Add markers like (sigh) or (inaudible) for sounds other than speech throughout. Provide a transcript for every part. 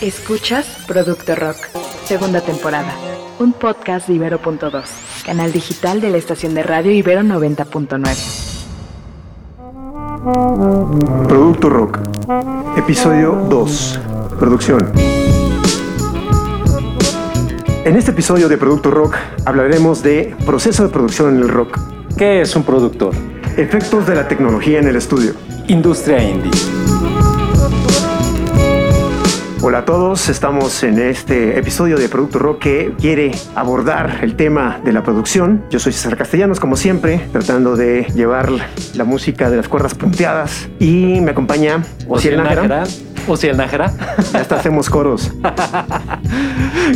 Escuchas Producto Rock, segunda temporada, un podcast de Ibero.2, canal digital de la estación de radio Ibero 90.9. Producto Rock, episodio 2, producción. En este episodio de Producto Rock hablaremos de proceso de producción en el rock, ¿Qué es un productor? efectos de la tecnología en el estudio. Industria indie. Hola a todos, estamos en este episodio de Producto Rock que quiere abordar el tema de la producción. Yo soy César Castellanos, como siempre, tratando de llevar la música de las cuerdas punteadas y me acompaña Osiel Nájera. Osiel Nájera. Ya hasta hacemos coros. (laughs)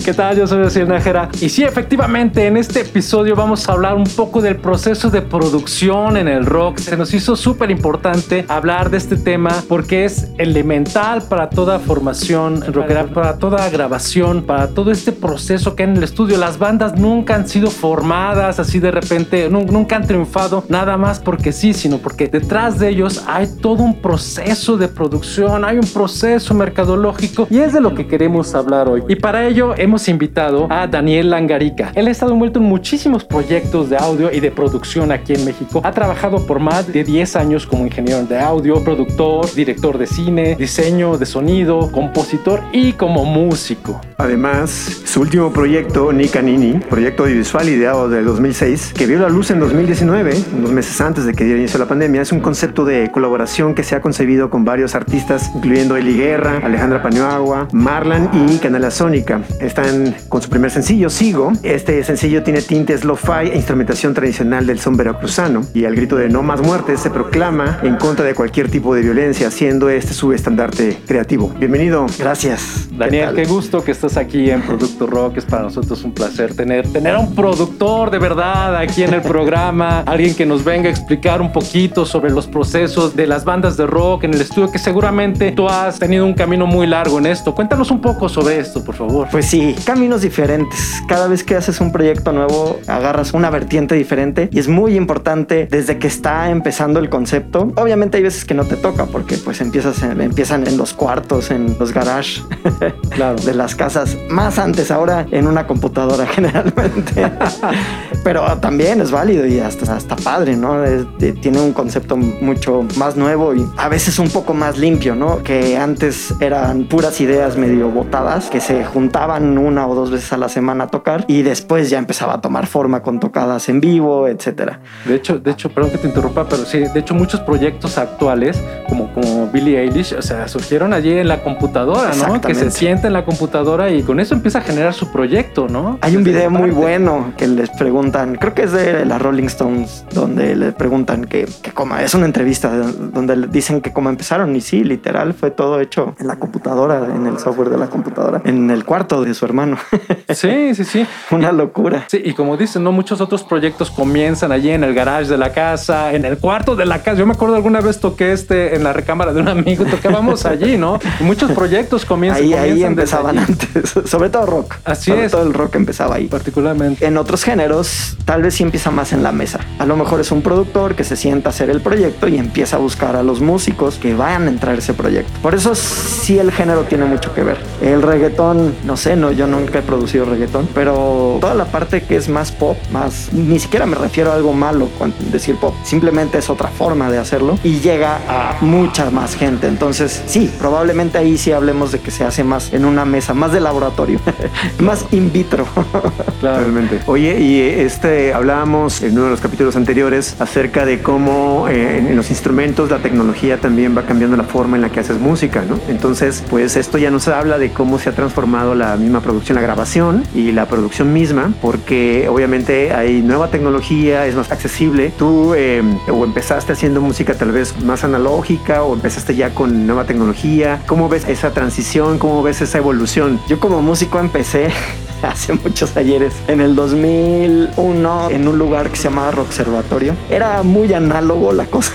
¿Qué tal? Yo soy Osiel Nájera. Y sí, efectivamente, en este episodio vamos a hablar un poco del proceso de producción en el rock. Se nos hizo súper importante hablar de este tema porque es elemental para toda formación rockera, para toda grabación, para todo este proceso que hay en el estudio. Las bandas nunca han sido formadas así de repente, nu- nunca han triunfado nada más porque sí, sino porque detrás de ellos hay todo un proceso de producción, hay un proceso mercadológico y es de lo que queremos hablar hoy. Y para ello hemos invitado a Daniel Langarica. Él ha estado envuelto en muchísimos proyectos de audio y de producción aquí en México. Ha trabajado por más de 10 años como ingeniero de audio, productor, director de cine, diseño de sonido, compositor y como músico. Además, su último proyecto, Nika Nini, proyecto audiovisual ideado del 2006, que vio la luz en 2019, unos meses antes de que diera inicio la pandemia, es un concepto de colaboración que se ha concebido con varios artistas, incluyendo Eli Guerra, Alejandra Paniagua, Marlan y Canela Sónica. Están con su primer sencillo, Sigo. Este sencillo tiene tintes lo-fi e instrumentación tradicional del son veracruzano y al grito de no más muertes se proclama en contra de cualquier tipo de violencia, siendo este su estandarte creativo. Bienvenido. Gracias. Daniel, ¿Qué gusto que estás aquí en Producto Rock. Es para nosotros un placer tener, tener a un productor de verdad aquí en el programa. (laughs) Alguien que nos venga a explicar un poquito sobre los procesos de las bandas de rock en el estudio, que seguramente tú has tenido un camino muy largo en esto. Cuéntanos un poco sobre esto, por favor. Pues sí, caminos diferentes. Cada vez que haces un proyecto nuevo, agarras una vertiente diferente y es muy importante desde que está empezando el concepto. Obviamente hay veces que no te toca porque pues empiezas en- empiezan en los cuartos, en los garages (laughs) Claro. de las casas, más antes ahora en una computadora (laughs) generalmente. Pero también es válido y hasta, hasta padre, ¿no? Es- de- tiene un concepto mucho más nuevo y a veces un poco más limpio, ¿no? Que antes eran puras ideas medio botadas que se juntaban una o dos veces a la semana a tocar y después ya empezaba a tomar forma con tocadas en vivo, etcétera. De hecho, de hecho, perdón que te interrumpa, pero sí, de hecho muchos proyectos actuales, como, como Billie Eilish, o sea, surgieron allí en la computadora, ¿no? Que se sienta en la computadora y con eso empieza a generar su proyecto, ¿no? Hay un video muy bueno que les preguntan, creo que es de la Rolling Stones, donde le preguntan que, que cómo, es una entrevista de- donde dicen que cómo empezaron y sí, literal fue todo hecho en la computadora, en el software de la computadora, en el cuarto de su hermano. (laughs) Sí, sí, sí. una locura. Sí, y como dicen, ¿no? Muchos otros proyectos comienzan allí en el garage de la casa, en el cuarto de la casa. Yo me acuerdo alguna vez toqué este en la recámara de un amigo, tocábamos allí, ¿no? Y muchos proyectos comienzan. Ahí, ahí comienzan desde empezaban antes, (laughs) sobre todo rock. Así sobre es. todo el rock empezaba ahí. Particularmente. En otros géneros, tal vez sí empieza más en la mesa. A lo mejor es un productor que se sienta a hacer el proyecto y empieza a buscar a los músicos que vayan a entrar a ese proyecto. Por eso sí el género tiene mucho que ver. El reggaetón, no sé, no, yo nunca he producido reggaetón, pero toda la parte que es más pop, más, ni siquiera me refiero a algo malo con decir pop, simplemente es otra forma de hacerlo y llega a mucha más gente. Entonces, sí, probablemente ahí sí hablemos de que se hace más en una mesa, más de laboratorio, (laughs) más in vitro. Claro. Realmente. Oye, y este hablábamos en uno de los capítulos anteriores acerca de cómo eh, en, en los instrumentos la tecnología también va cambiando la forma en la que haces música, ¿no? Entonces, pues esto ya nos habla de cómo se ha transformado la misma producción, la grabación y la producción misma, porque obviamente hay nueva tecnología, es más accesible. Tú eh, o empezaste haciendo música tal vez más analógica o empezaste ya con nueva tecnología. ¿Cómo ves esa transición? ¿Cómo ves esa evolución? Yo como músico empecé (laughs) hace muchos ayeres, en el 2001, en un lugar que se llamaba Rockservatorio. Era muy análogo la cosa.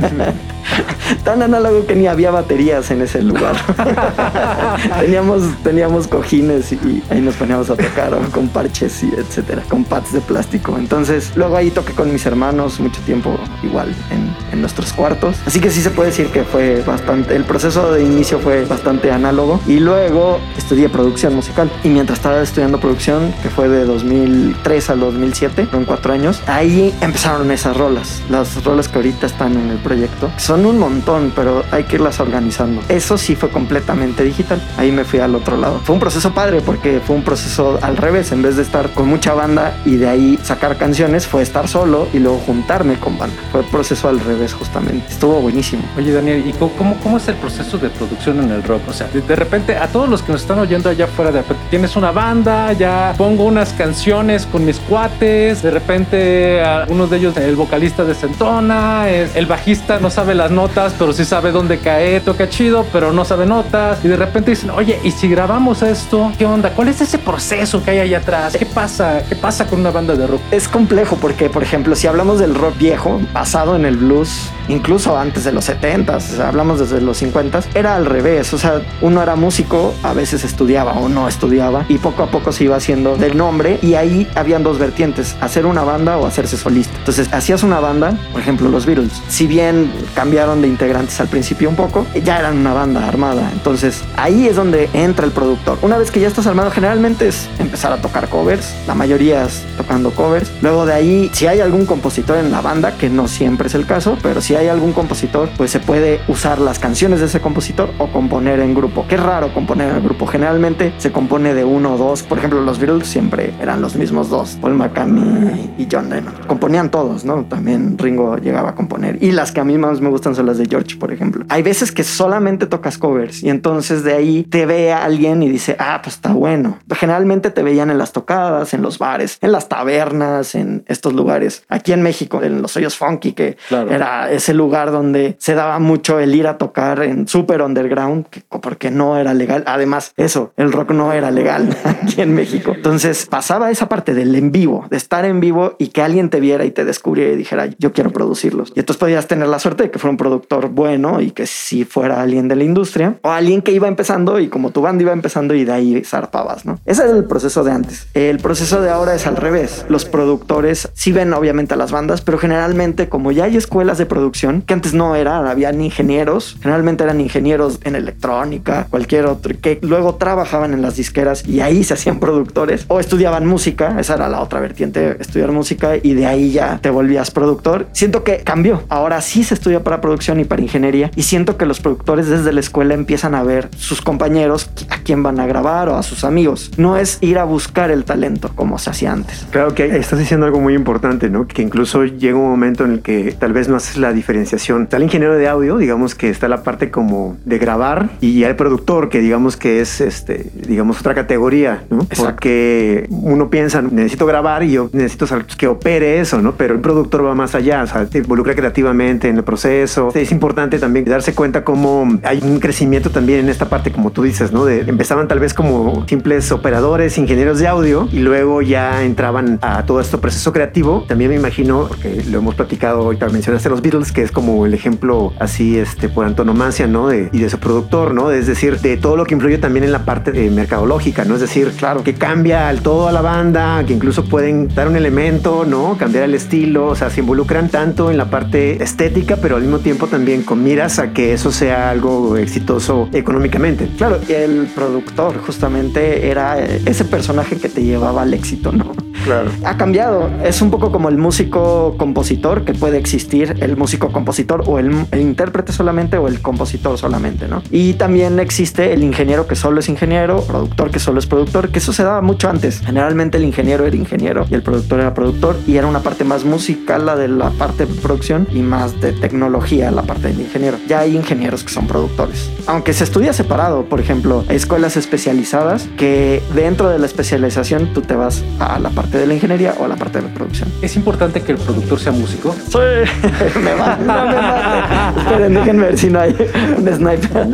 (laughs) (laughs) Tan análogo que ni había baterías en ese lugar. (laughs) teníamos, teníamos cojines y ahí nos poníamos a tocar con parches y etcétera, con pads de plástico. Entonces, luego ahí toqué con mis hermanos mucho tiempo igual en, en nuestros cuartos. Así que sí se puede decir que fue bastante, el proceso de inicio fue bastante análogo. Y luego estudié producción musical. Y mientras estaba estudiando producción, que fue de 2003 al 2007, fueron cuatro años, ahí empezaron esas rolas. Las rolas que ahorita están en el proyecto. Son un montón, pero hay que irlas organizando. Eso sí fue completamente digital. Ahí me fui al otro lado. Fue un proceso padre porque fue un proceso al revés. En vez de estar con mucha banda y de ahí sacar canciones, fue estar solo y luego juntarme con banda. Fue el proceso al revés justamente. Estuvo buenísimo. Oye, Daniel, ¿y cómo, cómo es el proceso de producción en el rock? O sea, de, repente, a todos los que nos están oyendo allá afuera, de tienes una banda, ya pongo unas canciones con mis cuates, de repente algunos de ellos, el vocalista desentona, el bajista no sabe las notas, pero sí sabe dónde caer, toca chido, pero no sabe notas, y de repente dicen, oye, ¿y si grabamos esto? ¿Qué onda? ¿Cuál es ese proceso que hay allá atrás? ¿Qué pasa? ¿Qué pasa con una banda de rock? Es complejo porque, por ejemplo, si hablamos del rock viejo, basado en el blues, incluso antes de los 70s, o sea, hablamos desde los 50s, era al revés, o sea, uno era músico, a veces estudiaba o no estudiaba, y poco a poco se iba haciendo del nombre, y ahí habían dos vertientes, hacer una banda o hacerse solista. Entonces, hacías una banda, por ejemplo, los Beatles, si bien cambiaron de integrantes al principio un poco, ya eran una banda armada, entonces ahí es donde entra el productor. Una vez que ya estás armado, generalmente es empezar a tocar covers, la mayoría es tocando covers, luego de ahí, si hay algún compositor en la banda, que no siempre es el caso, pero si hay algún compositor, pues se puede usar las canciones de ese compositor o componer en grupo. Qué raro componer en grupo. Generalmente se compone de uno o dos. Por ejemplo, los Beatles siempre eran los mismos dos, Paul McCartney y John Lennon. Componían todos, ¿no? También Ringo llegaba a componer. Y las que a mí más me gustan son las de George, por ejemplo. Hay veces que solamente tocas covers y entonces de ahí te ve a alguien y dice, ah, pues está bueno. Generalmente te veían en las tocadas, en los bares, en las tabernas, en estos lugares. Aquí en México, en los hoyos funky, que Claro. era ese lugar donde se daba mucho el ir a tocar en super underground, que- porque no era legal. Además, eso, el rock no era legal (laughs) aquí en México. Entonces pasaba esa parte del en vivo, de estar en vivo y que alguien te viera y te descubriera y dijera, yo quiero producirlos. Y entonces podías tener la suerte de que fuera un productor bueno y que si fuera alguien de la industria o alguien que iba empezando y como tu banda iba empezando y de ahí zarpabas, ¿no? Ese es el proceso de antes. El proceso de ahora es al revés. Los productores sí ven obviamente a las bandas, pero generalmente como ya hay escuelas de producción, que antes no eran, habían ingenieros, generalmente eran ingenieros en electrónica, cualquier otro, que luego trabajaban en las disqueras y ahí se hacían productores o estudiaban música, esa era la otra vertiente, estudiar música y de ahí ya te volvías productor. Siento que cambió. Ahora sí se estudia para producción y para ingeniería y siento que los productores desde la escuela empiezan a ver sus compañeros a quién van a grabar o a sus amigos. No es ir a buscar el talento como se hacía antes. Claro que estás diciendo algo muy importante, ¿no? Que incluso llega un momento en el que tal vez no haces la diferenciación. Está el ingeniero de audio, digamos que está la parte como de grabar y el productor, que digamos que es, este, digamos, otra categoría, ¿no? Exacto. Porque uno piensa, necesito grabar y yo necesito saber que opere eso, ¿no? Pero el productor va más allá, o sea, te involucra creativamente en el proceso. Es importante también darse cuenta cómo hay un crecimiento también en esta parte, como tú dices, ¿no? De, empezaban tal vez como simples operadores, ingenieros de audio y luego ya entraban a todo este proceso creativo. También me imagino, porque lo hemos platicado ahorita, mencionaste los Beatles, que es como el ejemplo así, este, por antonomasia, ¿no? De, y de su productor, ¿no? Es decir, de todo lo que influye también en la parte de mercadológica, ¿no? Es decir, claro, que cambia al todo a la banda, que incluso pueden dar un elemento, ¿no? Cambiar el estilo, o sea, se involucran tanto en la parte estética, pero al mismo tiempo también con miras a que eso sea algo exitoso económicamente. Claro, el productor justamente era ese personaje que te llevaba al éxito, ¿no? Claro. Ha cambiado. Es un poco como el músico compositor que puede existir el músico compositor o el, el intérprete solamente o el compositor solamente, ¿no? Y también existe el ingeniero que solo es ingeniero, productor que solo es productor, que eso se daba mucho antes. Generalmente el ingeniero era ingeniero y el productor era productor y era una parte más musical la de la parte de producción y más de tecnología la parte del ingeniero. Ya hay ingenieros que son productores. Aunque se estudia separado, por ejemplo, hay escuelas especializadas que dentro de la especialización tú te vas a la parte de la ingeniería o a la parte de la producción. Es importante que el productor sea músico. Sí, (laughs) me va, no me mate. Esperen, déjenme ver si no hay un sniper.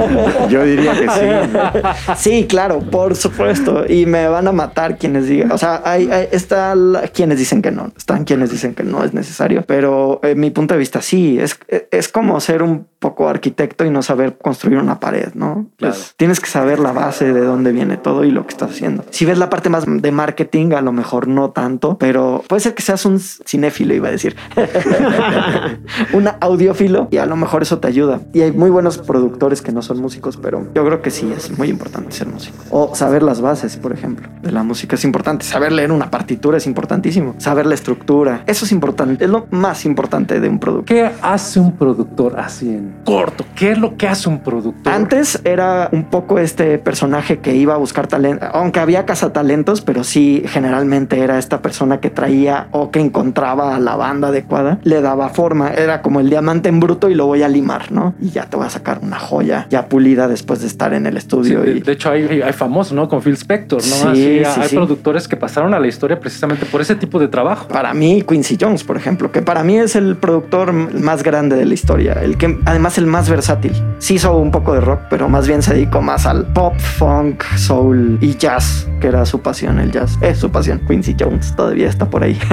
Yo diría que sí. Sí, claro, por supuesto. Y me van a matar quienes digan. O sea, hay, hay- está la- quienes dicen que no, están quienes dicen que no es necesario. Pero en mi punto de vista, sí, es, es como ser un poco arquitecto y no saber construir una pared, ¿no? Claro. Pues tienes que saber la base de dónde viene todo y lo que estás haciendo. Si ves la parte más de marketing, a lo mejor no tanto, pero puede ser que seas un cinéfilo, iba a decir. (laughs) un audiófilo y a lo mejor eso te ayuda. Y hay muy buenos productores que no son músicos, pero yo creo que sí es muy importante ser músico. O saber las bases, por ejemplo, de la música es importante. Saber leer una partitura es importantísimo. Saber la estructura, eso es importante. Es lo más importante de un producto. ¿Qué hace un productor así en corto? ¿Qué es lo que hace un productor? Antes era un poco este personaje que iba a buscar talento, aunque había cazatalentos, pero sí generalmente era esta persona que traía o que encontraba a la banda adecuada, le daba forma, era como el diamante en bruto y lo voy a limar, ¿no? Y ya te voy a sacar una joya ya pulida después de estar en el estudio. de, y... de hecho, hay, hay famosos, ¿no? Con Phil Spector, ¿no? Sí, Así, sí, hay sí. productores que pasaron a la historia precisamente por ese tipo de trabajo. Para mí, Quincy Jones, por ejemplo, que para mí es el productor más grande de la historia, el que además el más versátil. Sí hizo un poco de rock, pero más bien se dedicó más al pop, funk, soul y jazz, que era su pasión, el jazz. Es su pasión. Quincy Jones todavía está por ahí. (laughs)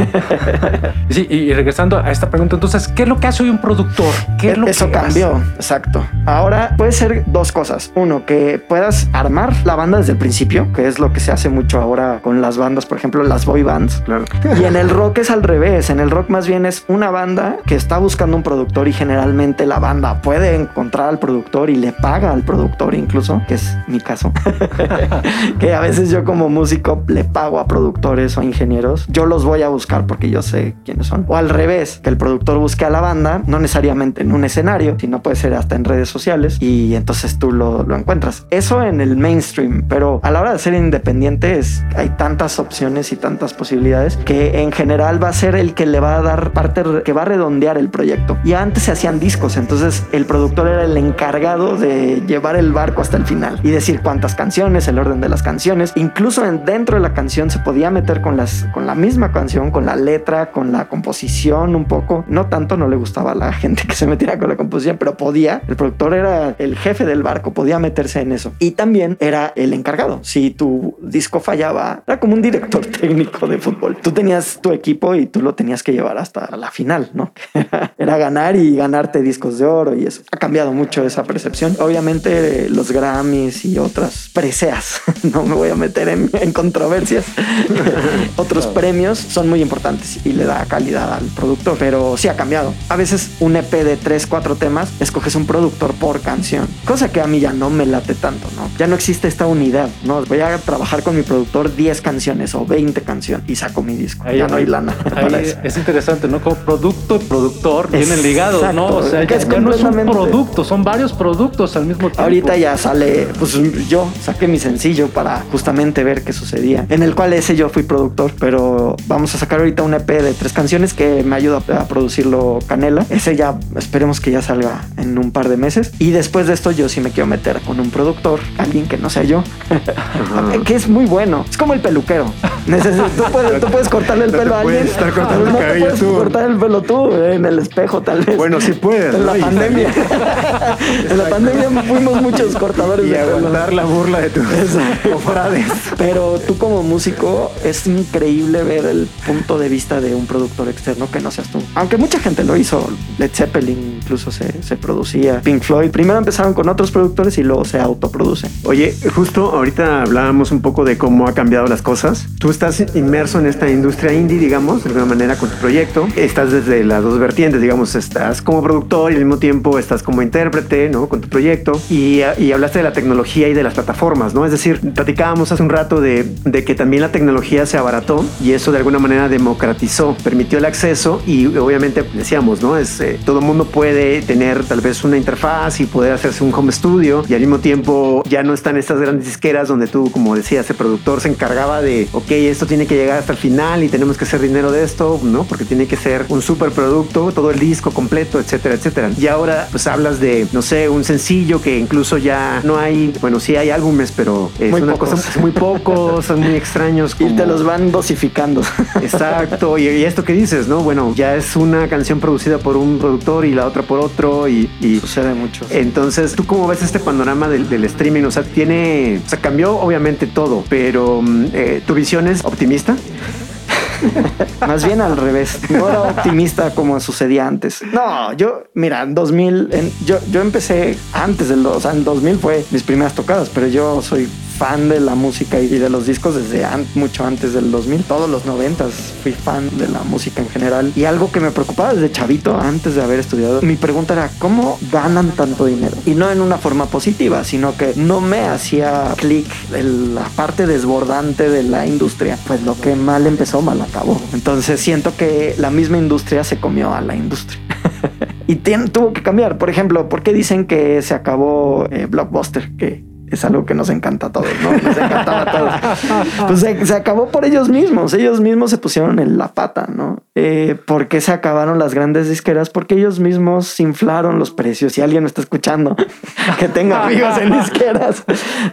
Sí, y, regresando a esta pregunta, entonces, ¿qué es lo que hace hoy un productor? ¿Qué es lo Eso que cambió, exacto. Ahora puede ser dos cosas. Uno, que puedas armar la banda desde el principio, que es lo que se hace mucho ahora con las bandas, por ejemplo, las boy bands. Claro. Y en el (laughs) rock es al revés. En el rock más bien es una banda que está buscando un productor y generalmente la banda puede encontrar al productor y le paga al productor incluso, que es mi caso. (laughs) que a veces yo como músico le pago a productores o ingenieros. Yo los voy a buscar porque yo sé quiénes son. O al revés, que el productor busque a la banda, no necesariamente en un escenario, sino puede ser hasta en redes sociales y entonces tú lo, lo encuentras. Eso en el mainstream, pero a la hora de ser independiente es, hay tantas opciones y tantas posibilidades que en general va a ser el que le va a dar parte, que va a redondear el proyecto. Y antes se hacían discos, entonces el productor era el encargado de llevar el barco hasta el final y decir cuántas canciones, el orden de las canciones. Incluso en, dentro de la canción se podía meter con, las, con la misma canción, con la letra, con la composición un poco. No tanto no le gustaba a la (laughs) gente que se metiera con la composición, pero podía. El productor era el jefe del barco, podía meterse en eso. Y también era el encargado. Si tu disco fallaba, era como un director (laughs) técnico de fútbol. Tú tenías tu equipo y tú lo tenías que llevar hasta la final, ¿no? (laughs) era ganar y ganarte discos de oro y eso. Ha cambiado mucho esa percepción. Obviamente los Grammys y otras preseas, (laughs) no me voy a meter en, en controversias. (laughs) Otros premios son muy importantes y le da calidad al productor, pero sí ha cambiado. A veces un EP de 3, 4 temas, escoges un productor por canción, cosa que a mí ya no me late tanto, ¿no? Ya no existe esta unidad, ¿no? Voy a trabajar con mi productor 10 canciones o 20 canciones y saco mi disco. Ahí- ya no hay lana (laughs) Ahí para eso. es interesante, ¿no? Como producto y productor vienen ligados, ¿no? O sea, que es no es un producto, son varios productos al mismo tiempo. Ahorita ya sale, pues yo saqué mi sencillo para justamente ver qué sucedía, en el cual ese yo fui productor, pero vamos a sacar ahorita un EP de tres canciones que me ayuda a producirlo Canela. Ese ya esperemos que ya salga en un par de meses y después de esto yo sí me quiero meter con un productor, alguien que no sea yo, (laughs) que es muy bueno. Es como el peluquero. Tú, puedes, tú puedes cortarle el No te pelo a alguien, estar cortando el no te cabello puedes tú. cortar el pelo tú eh, en el espejo tal vez. Bueno, sí puedes, En ¿no? la Y- pandemia. en la pandemia fuimos muchos cortadores Y de aguantar la burla de tus (laughs) cofrades. Pero tú como músico es increíble ver el punto de vista de un productor externo que no seas tú. Aunque mucha gente lo hizo, Led Zeppelin incluso se, se producía, Pink Floyd. Primero empezaron con otros productores y luego se autoproducen. Oye, justo ahorita hablábamos un poco de cómo ha cambiado las cosas. Tú estás inmerso en esta industria indie, digamos, de alguna manera con tu proyecto. Estás desde las dos vertientes, digamos, estás como productor y al mismo tiempo estás como intérprete, ¿no? Con tu proyecto. Y, y hablaste de la tecnología y de las plataformas, ¿no? Es decir, platicábamos hace un rato de, de que también la tecnología se abarató y eso de alguna manera democratizó, permitió el acceso y obviamente decíamos, ¿no? Es, eh, todo el mundo puede tener tal vez una interfaz y poder hacerse un home studio y al mismo tiempo ya no están estas grandes disqueras donde tú, como decías, el productor se encargaba de, ok, esto tiene que llegar hasta el final y tenemos que hacer dinero de esto, ¿no? Porque tiene que ser un super producto, todo el disco completo, etcétera, etcétera. Y ahora pues hablas de, no sé, un sencillo que incluso ya no hay, bueno, sí hay álbumes, pero es Muy una pocos. cosa muy pocos, son muy extraños. Y te como- los van dosificando. Exacto, y, y esto que dices, ¿no? Bueno, ya es una canción producida por un productor y la otra por otro y, y Sucede mucho. entonces, ¿tú cómo ves este panorama del, del streaming? O sea, tiene, o sea, cambió obviamente todo, pero mm, eh, ¿tu visión es optimista? (laughs) Más bien al revés. No era optimista como sucedía antes. No, yo, mira, en 2000, en- yo, yo empecé antes del, o sea, en 2000 fue mis primeras tocadas, pero yo soy fan de la música y de los discos desde mucho antes del 2000. Todos los 90 fui fan de la música en general. Y algo que me preocupaba desde chavito, antes de haber estudiado, mi pregunta era, ¿cómo ganan tanto dinero? Y no en una forma positiva, sino que no me hacía clic la parte desbordante de la industria. Pues lo que mal empezó, mal acabó. Entonces siento que la misma industria se comió a la industria. (laughs) y tuvo que cambiar. Por ejemplo, ¿por qué dicen que se acabó eh, Blockbuster? Es algo que nos encanta a todos, ¿no? Nos encantaba a todos. Pues se, se acabó por ellos mismos. Ellos mismos se pusieron en la pata, ¿no? Eh, ¿Por qué se acabaron las grandes disqueras? Porque ellos mismos inflaron los precios. Si alguien me está escuchando (laughs) que tenga amigos en disqueras,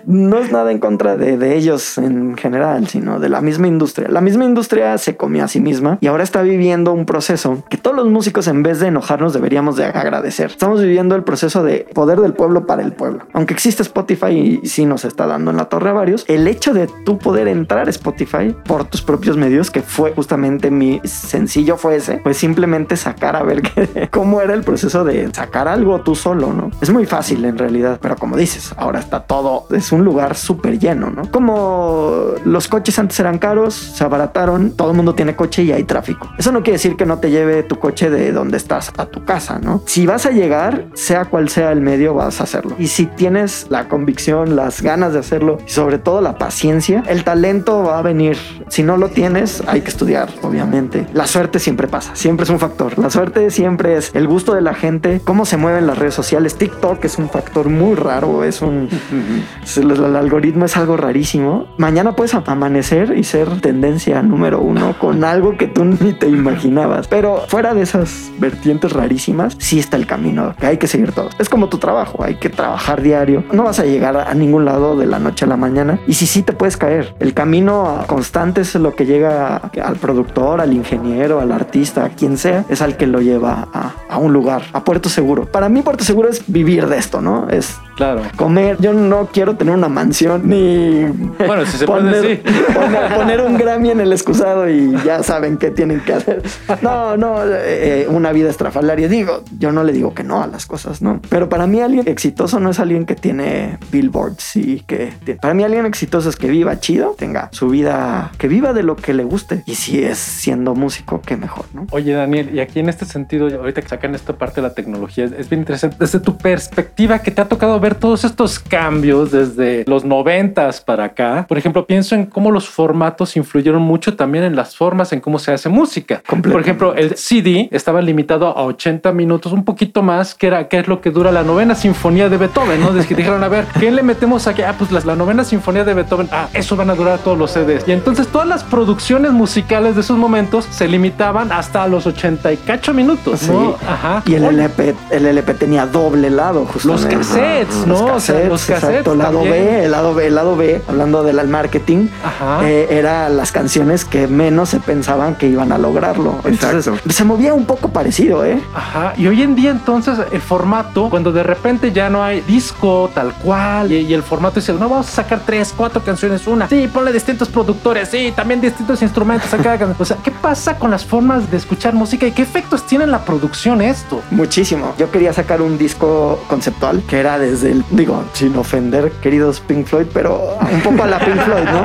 no es nada en contra de, de ellos en general, sino de la misma industria. La misma industria se comió a sí misma y ahora está viviendo un proceso que todos los músicos, en vez de enojarnos, deberíamos de agradecer. Estamos viviendo el proceso de poder del pueblo para el pueblo. Aunque existe Spotify y sí nos está dando en la torre a varios, el hecho de tú poder entrar a Spotify por tus propios medios, que fue justamente mi sencillo fue ese, pues simplemente sacar a ver (laughs) cómo era el proceso de sacar algo tú solo, ¿no? Es muy fácil en realidad, pero como dices, ahora está todo, es un lugar súper lleno, ¿no? Como los coches antes eran caros, se abarataron, todo el mundo tiene coche y hay tráfico. Eso no quiere decir que no te lleve tu coche de donde estás a tu casa, ¿no? Si vas a llegar, sea cual sea el medio, vas a hacerlo. Y si tienes la convicción, las ganas de hacerlo y sobre todo la paciencia, el talento va a venir. Si no lo tienes, hay que estudiar, obviamente. La suerte siempre pasa, siempre es un factor. La suerte siempre es el gusto de la gente, cómo se mueven las redes sociales. TikTok es un factor muy raro, es un... (laughs) el algoritmo es algo rarísimo. Mañana puedes amanecer y ser tendencia número uno con algo que tú ni te imaginabas. Pero fuera de esas vertientes rarísimas, sí está el camino que hay que seguir todo. Es como tu trabajo, hay que trabajar diario. No vas a llegar a ningún lado de la noche a la mañana. Y si sí te puedes caer, el camino constante es lo que llega al productor, al ingeniero, al artista, a quien sea, es al que lo lleva a, a un lugar, a Puerto Seguro. Para mí Puerto Seguro es vivir de esto, ¿no? Es Claro. comer. Yo no quiero tener una mansión ni Bueno, si se puede, sí. (laughs) poner, poner un Grammy en el excusado y ya saben qué tienen que hacer. No, no, eh, una vida estrafalaria. Digo, yo no le digo que no a las cosas, ¿no? Pero para mí alguien exitoso no es alguien que tiene billboards y que... Para mí alguien exitoso es que viva chido, tenga su vida, que viva de lo que le guste. Y si es siendo músico, qué mejor, ¿no? Oye, Daniel, y aquí en este sentido, ahorita que sacan esta parte de la tecnología, es, es bien interesante. Desde tu perspectiva, que te ha tocado ver todos estos cambios desde los noventas para acá. Por ejemplo, pienso en cómo los formatos influyeron mucho también en las formas en cómo se hace música. Por ejemplo, el CD estaba limitado a 80 minutos, un poquito más, que era que es lo que dura la novena sinfonía de Beethoven, ¿no? Desde que dijeron, a ver, ¿qué le metemos aquí? Ah, pues la, la novena sinfonía de Beethoven, ah, eso van a durar todos los CDs. Y entonces todas las producciones musicales de esos momentos se limitaban hasta los 80 y cacho minutos, ¿no? Sí. Ajá. Y el LP, el LP tenía doble lado, justamente. Los cassettes, ¿no? Los O sea, cassettes, los cassettes exacto. Lado. B, el lado B, el lado B, hablando del marketing, eh, era las canciones que menos se pensaban que iban a lograrlo. Entonces, Exacto. se movía un poco parecido, ¿eh? Ajá, y hoy en día entonces el formato, cuando de repente ya no hay disco tal cual, y, y el formato dice, no, vamos a sacar tres, cuatro canciones, una, sí, ponle distintos productores, sí, también distintos instrumentos a cada canción. O sea, ¿qué pasa con las formas de escuchar música y qué efectos tiene en la producción esto? Muchísimo. Yo quería sacar un disco conceptual que era desde el, digo, sin ofender, queridos Pink Floyd, pero un poco a la Pink Floyd, ¿no?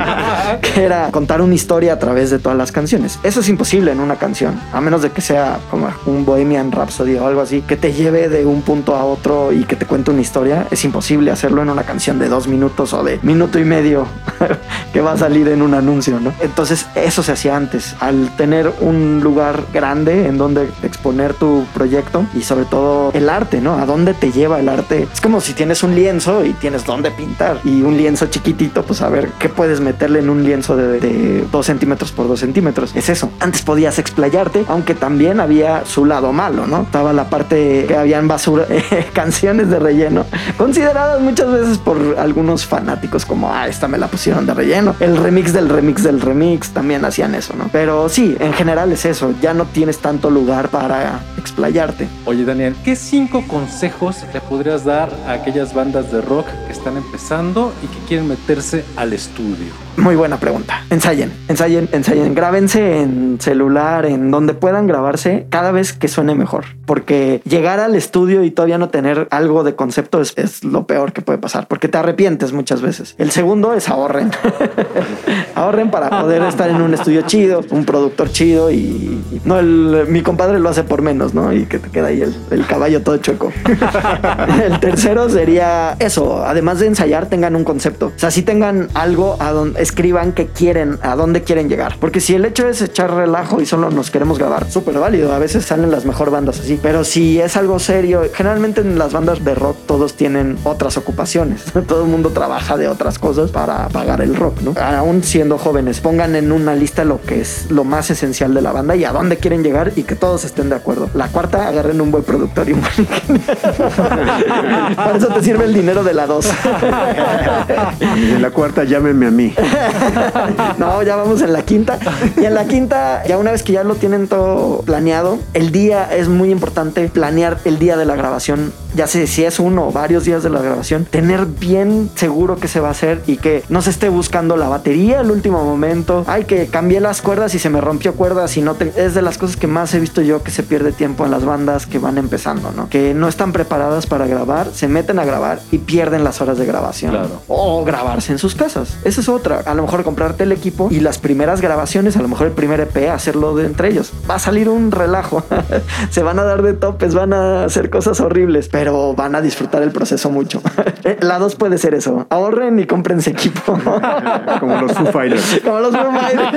(laughs) Que era contar una historia a través de todas las canciones. Eso es imposible en una canción, a menos de que sea como un Bohemian Rhapsody o algo así, que te lleve de un punto a otro y que te cuente una historia. Es imposible hacerlo en una canción de dos minutos o de minuto y medio (laughs) que va a salir en un anuncio, ¿no? Entonces, eso se hacía antes. Al tener un lugar grande en donde exponer tu proyecto y sobre todo el arte, ¿no? ¿A dónde te lleva el arte? Es como si tienes un lienzo y tienes dónde pintar y un lienzo chiquitito, pues a ver qué puedes meterle en un lienzo de, de dos centímetros por dos centímetros. Es eso. Antes podías explayarte, aunque también había su lado malo, ¿no? Estaba la parte que habían basura, (laughs) canciones de relleno, consideradas muchas veces por algunos fanáticos como, ah, esta me la pusieron de relleno. El remix del remix del remix también hacían eso, ¿no? Pero sí, en general es eso. Ya no tienes tanto lugar para explayarte. Oye, Daniel, ¿qué cinco consejos le podrías dar a bandas de rock que están empezando y que quieren meterse al estudio? Muy buena pregunta. Ensayen, ensayen, ensayen. Grábense en celular, en donde puedan grabarse cada vez que suene mejor. Porque llegar al estudio y todavía no tener algo de concepto es, es lo peor que puede pasar, porque te arrepientes muchas veces. El segundo es ahorren. (laughs) ahorren para poder estar en un estudio chido, un productor chido y no el, mi compadre lo hace por menos, ¿no? Y que te queda ahí el, el caballo todo chueco. (laughs) el tercero sería eso, además de ensayar, tengan un concepto. O sea, si tengan algo a donde escriban que quieren, a dónde quieren llegar. Porque si el hecho es echar relajo y solo nos queremos grabar, súper válido. A veces salen las mejor bandas así. Pero si es algo serio, generalmente en las bandas de rock todos tienen otras ocupaciones. (laughs) Todo el mundo trabaja de otras cosas para pagar el rock, ¿no? Aún siendo jóvenes, pongan en una lista lo que es lo más esencial de la banda y a dónde quieren llegar y que todos estén de acuerdo. La cuarta, agarren un buen productor y un (laughs) Para eso te sirve el dinero de la dos. En la cuarta, llámenme a mí. (laughs) no, ya vamos en la quinta. Y en la quinta, ya una vez que ya lo tienen todo planeado, el día es muy importante planear el día de la grabación. Ya sé si es uno o varios días de la grabación, tener bien seguro que se va a hacer y que no se esté buscando la batería el último momento. Ay, que cambié las cuerdas y se me rompió cuerdas y no te... Es de las cosas que más he visto yo que se pierde tiempo en las bandas que van empezando, ¿no? Que no están preparadas para grabar, se meten a grabar y pierden las horas de grabación. Claro. O grabarse en sus casas. Esa es otra. A lo mejor comprarte el equipo y las primeras grabaciones, a lo mejor el primer EP, hacerlo de entre ellos. Va a salir un relajo. (laughs) Se van a dar de topes, van a hacer cosas horribles, pero van a disfrutar el proceso mucho. (laughs) La dos puede ser eso. Ahorren y cómprense equipo. (laughs) Como los Foo Fighters. Como los Foo Fighters.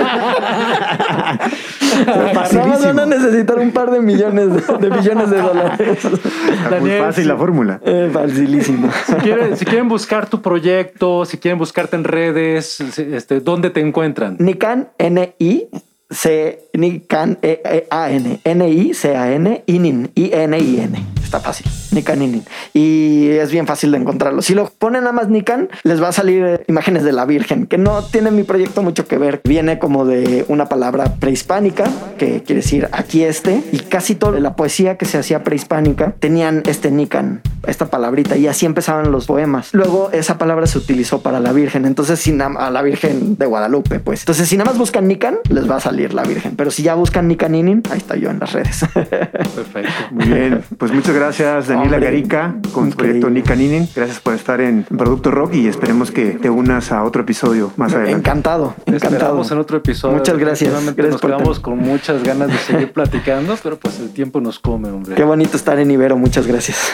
Nada van a necesitar un par de millones de, de millones de dólares. Está muy fácil la fórmula. Eh, facilísimo. Si quieren, si quieren buscar tu proyecto, si quieren buscarte en redes, este, ¿dónde te encuentran? Nikan, N-I, C, Nikan, E, E, A-N, N-I-C-A-N, Inin, I-N-I-N. Está fácil. Nikan. Y es bien fácil de encontrarlo. Si lo ponen nada más Nikan, les va a salir eh, imágenes de la Virgen, que no tiene mi proyecto mucho que ver. Viene como de una palabra prehispánica, que quiere decir aquí este, y casi toda la poesía que se hacía prehispánica tenían este Nikan, esta palabrita, y así empezaban los poemas. Luego esa palabra se utilizó para la Virgen, entonces si a la Virgen de Guadalupe, pues. Entonces si nada más buscan Nikan, les va a salir la Virgen, pero si ya buscan Nikan Inin, ahí está yo en las redes. (laughs) Perfecto. Muy bien, pues muchas gracias Daniela Hombre, Garica con su proyecto. Nika Ninin. Gracias por estar en Producto Rock y esperemos que te unas a otro episodio más adelante. encantado, encantado. en otro episodio. Muchas gracias. Gracias Nos por quedamos con muchas ganas de seguir (laughs) platicando, pero pues el tiempo nos come, hombre. Qué bonito estar en Ibero, muchas gracias.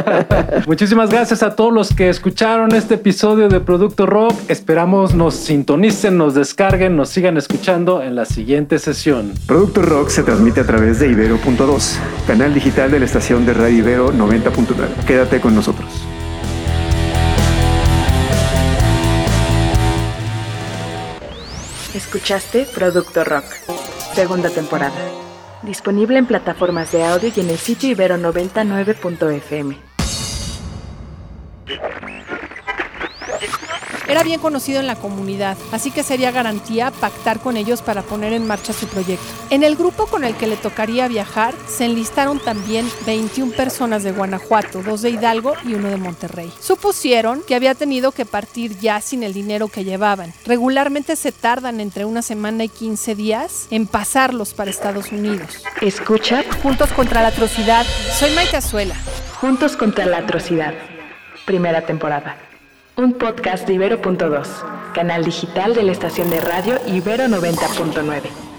(laughs) Muchísimas gracias a todos los que escucharon este episodio de Producto Rock. Esperamos nos sintonicen, nos descarguen, nos sigan escuchando en la siguiente sesión. Producto Rock se transmite a través de Ibero.2, canal digital de la estación de Radio Ibero 90.9. Quédate con nosotros. Escuchaste Producto Rock, segunda temporada. Disponible en plataformas de audio y en el sitio ibero99.fm. Era bien conocido en la comunidad, así que sería garantía pactar con ellos para poner en marcha su proyecto. En el grupo con el que le tocaría viajar se enlistaron también 21 personas de Guanajuato, dos de Hidalgo y uno de Monterrey. Supusieron que había tenido que partir ya sin el dinero que llevaban. Regularmente se tardan entre una semana y 15 días en pasarlos para Estados Unidos. Escucha Juntos contra la atrocidad, soy Maite Azuela. Juntos contra la atrocidad, primera temporada. Un podcast de Ibero.2, canal digital de la estación de radio Ibero 90.9.